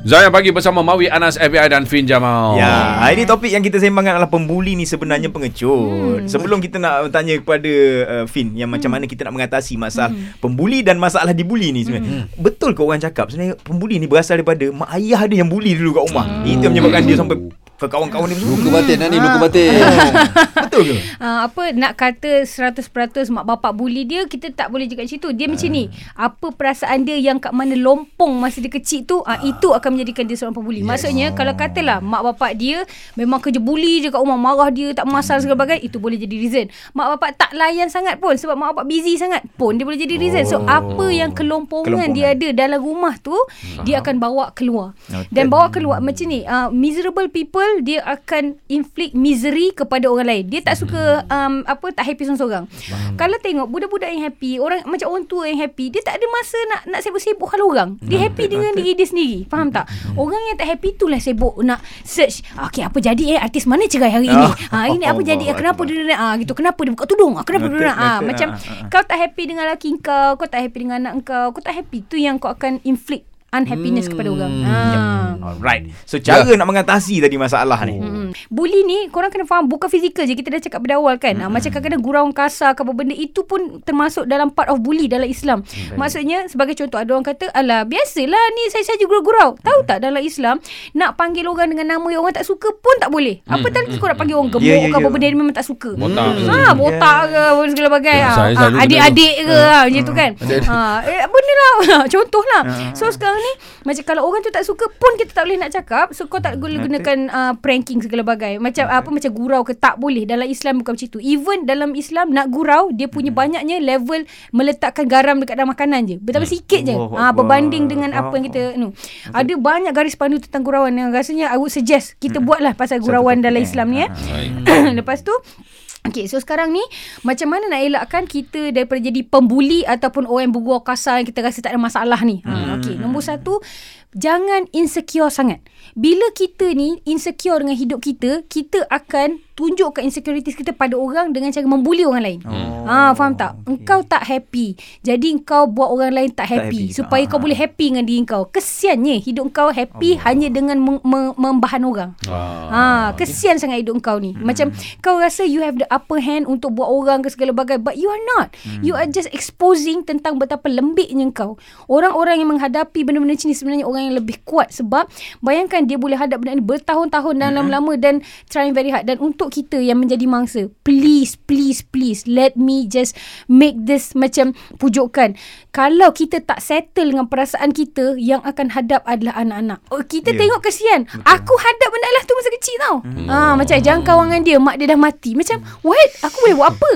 Zaya pagi bersama Mawi Anas FBI dan Fin Jamal. Ya, hari ni topik yang kita sembangkan adalah pembuli ni sebenarnya pengecut. Hmm. Sebelum kita nak tanya kepada uh, Fin yang macam mana kita nak mengatasi masalah hmm. pembuli dan masalah dibuli ni sebenarnya. Hmm. Betul ke orang cakap sebenarnya pembuli ni berasal daripada mak ayah dia yang buli dulu kat rumah. Hmm. Itu yang menyebabkan dia sampai ke kawan-kawan dia Luka batin lah ni Luka Ah. batin. Betul ke? Uh, apa nak kata 100% mak bapak bully dia kita tak boleh cakap macam tu. Dia macam ni apa perasaan dia yang kat mana lompong masa dia kecil tu uh, itu akan menjadikan dia seorang pembuli. Maksudnya kalau katalah mak bapak dia memang kerja bully je kat rumah marah dia tak masal segala bagai itu boleh jadi reason. Mak bapak tak layan sangat pun sebab mak bapak busy sangat pun dia boleh jadi reason. So apa yang kelompongan, Kelompongan. dia ada dalam rumah tu dia akan bawa keluar. Betul. dan bawa keluar macam ni uh, miserable people dia akan inflict misery kepada orang lain. Dia tak suka um, apa tak happy seorang-seorang kalau tengok budak-budak yang happy orang macam orang tua yang happy dia tak ada masa nak nak sibuk-sibuk hal orang. Dia happy dengan diri dia sendiri. Faham tak? Orang yang tak happy itulah sibuk nak search okey apa jadi eh? Artis mana cerai hari ini? Oh. ha ini apa jadi? Eh, kenapa dia nak ah gitu. Kenapa dia buka tudung? Ah kenapa dia Betul, nak ah. Betul. macam Ah, ah, ah. kau tak happy dengan lelaki kau kau tak happy dengan anak kau kau tak happy tu yang kau akan inflict unhappiness Hmm. kepada orang ha Alright. So cara nak mengatasi tadi masalah ni. Hmm. Bully ni korang kena faham bukan fizikal je kita dah cakap pada awal kan. Hmm. macam kadang-kadang gurauan kasar ke apa benda itu pun termasuk dalam part of bully dalam Islam. Hmm. Maksudnya sebagai contoh ada orang kata alah biasalah ni saya saja gurau-gurau. Tahu tak dalam Islam nak panggil orang dengan nama yang orang tak suka pun tak boleh. Apa Hmm. tadi kau nak panggil orang gemuk Ya, ya, ke apa ya. benda dia memang tak suka. Botak. Ha botak ke apa segala bagai. Ya, Ha, ha, adik-adik ke ha, macam tu kan. Adik-adik. Ha eh, benda lah contohlah. So sekarang ni macam kalau orang tu tak suka pun kita tak boleh nak cakap so kau tak boleh gunakan uh, pranking segala bagai macam apa macam gurau ke tak boleh. Dalam Islam bukan macam tu. Even dalam Islam nak gurau dia punya banyaknya level meletakkan garam dekat dalam makanan je. Betapa sikit je. Allahu ha, berbanding dengan apa yang kita no. ada banyak garis pandu tentang gurauan. Yang rasanya I would suggest kita buatlah pasal gurauan topik, dalam eh. Islam ni eh. Baik. lepas tu Okay, so sekarang ni macam mana nak elakkan kita daripada jadi pembuli ataupun orang yang bergurau kasar yang kita rasa tak ada masalah ni. Ha, okay, nombor satu, jangan insecure sangat. Bila kita ni insecure dengan hidup kita, kita akan tunjukkan insecurities kita pada orang dengan cara membuli orang lain. Oh, Ha, faham tak? Engkau tak happy. Jadi engkau buat orang lain tak Tak happy, happy. supaya kau Ah. boleh happy dengan diri kau. Kesiannya hidup kau happy hanya dengan mem- mem- membahan orang. Ah. Ha, kesian sangat hidup kau ni. Macam kau rasa you have the upper hand untuk buat orang ke segala bagai but you are not. You are just exposing tentang betapa lembiknya kau. Orang-orang yang menghadapi benda-benda macam ni sebenarnya orang yang lebih kuat sebab bayangkan dia boleh hadap benda ni bertahun-tahun dan lama-lama dan trying very hard dan untuk kita yang menjadi mangsa, please please please let me just make this macam pujukan. Kalau kita tak settle dengan perasaan kita yang akan hadap adalah anak-anak. Oh, kita Ya. tengok kesian. Aku hadap benda lah tu masa kecil tau. Ha, macam jangan kawan dengan dia, mak dia dah mati. Macam what? Aku boleh buat apa?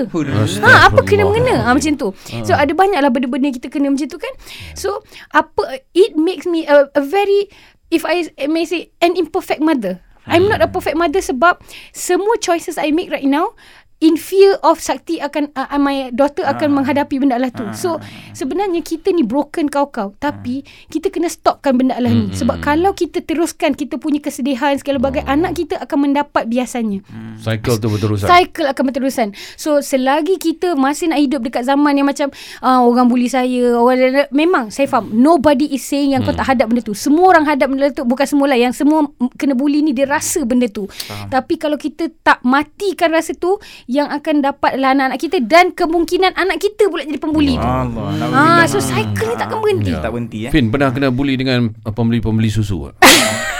Ha, apa kena mengena? Ha, macam tu. So ada banyaklah benda-benda kita kena macam tu kan. So apa it makes me a, a very if I may say an imperfect mother. I'm not a perfect mother sebab semua choices I make right now in fear of Sakti akan uh, my daughter akan menghadapi benda lah tu. So sebenarnya kita ni broken kau-kau tapi kita kena stopkan benda lah ni. Sebab kalau kita teruskan kita punya kesedihan segala bagai anak kita akan mendapat biasanya. Cycle tu berterusan. Cycle akan berterusan. So selagi kita masih nak hidup dekat zaman yang macam uh, orang bully saya, orang memang saya faham nobody is saying yang kau tak hadap benda tu. Semua orang hadap benda tu bukan semualah yang semua kena bully ni dia rasa benda tu. Tapi kalau kita tak matikan rasa tu yang akan dapat adalah anak-anak kita dan kemungkinan anak kita pula jadi pembuli tu. Allah. Ah, so cycle ni takkan berhenti. Tak berhenti eh. Fin pernah kena bully dengan uh, pembeli-pembeli susu tak?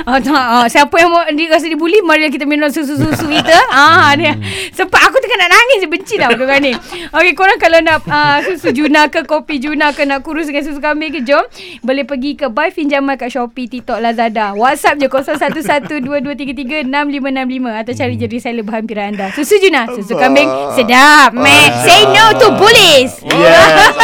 Ah, tak, ah, siapa yang mau, dia rasa dibuli Mari kita minum susu-susu kita. Ah, dia. Sempat aku tengah nak nangis benci tau dengan ni. Okay korang kalau nak uh, Susu Juna ke Kopi Juna ke Nak kurus dengan susu kambing ke Jom. Boleh pergi ke Buy Finjamal kat Shopee TikTok Lazada. WhatsApp je 0112233655 Atau cari je reseller berhampiran anda. Susu Juna Susu kambing. Sedap meh. Say no to bullies. Yes.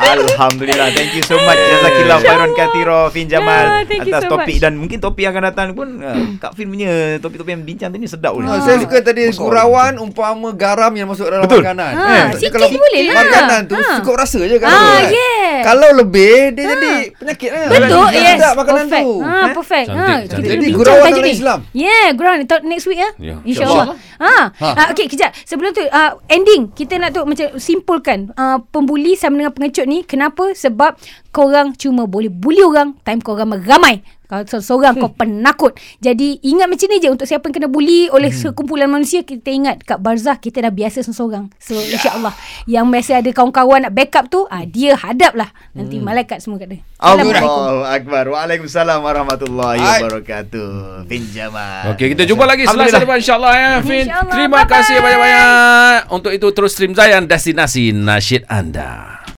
Alhamdulillah. Thank you so much Jazakillah Khairan Katiro Fin Jamal Yeah, atas so topik much. dan mungkin topik yang akan datang pun uh, Kak Fin punya topik-topik yang bincang tadi sedap pun. Ah, Saya suka tadi gurauan umpama garam yang masuk dalam Betul. makanan. Ha, Maksudnya sikit kalau boleh lah. Makanan tu Ha. cukup rasa je kan. Ah, kan? yeah. Kalau lebih dia jadi penyakit kan. Betul, Tak yes. sedap makanan perfect. tu. Ha, perfect. Cantik, ha, cantik. kita Jadi gurauan dalam. Islam. Yeah, gurauan next week ya. Ya, InsyaAllah. Ha. Ha. ha. okay, kejap. Sebelum tu, uh, ending. Kita nak tu macam simpulkan. Uh, pembuli sama dengan pengecut ni. Kenapa? Sebab korang cuma boleh bully orang time korang ramai. Kalau seorang hmm. kau penakut. Jadi ingat macam ni je untuk siapa yang kena bully oleh hmm. sekumpulan manusia kita ingat kat barzah kita dah biasa seorang. So yeah. insya-Allah yang masih ada kawan-kawan nak backup tu ah dia hadap lah. Nanti hmm. malaikat semua kat dia. Assalamualaikum. Allahu Akbar. Waalaikumsalam warahmatullahi wabarakatuh. Fin Jamal. Okey, kita jumpa lagi selasa depan insyaAllah ya. Fin, InsyaAllah. terima Bye-bye. kasih banyak-banyak. Untuk itu terus stream Zayan, destinasi nasyid anda.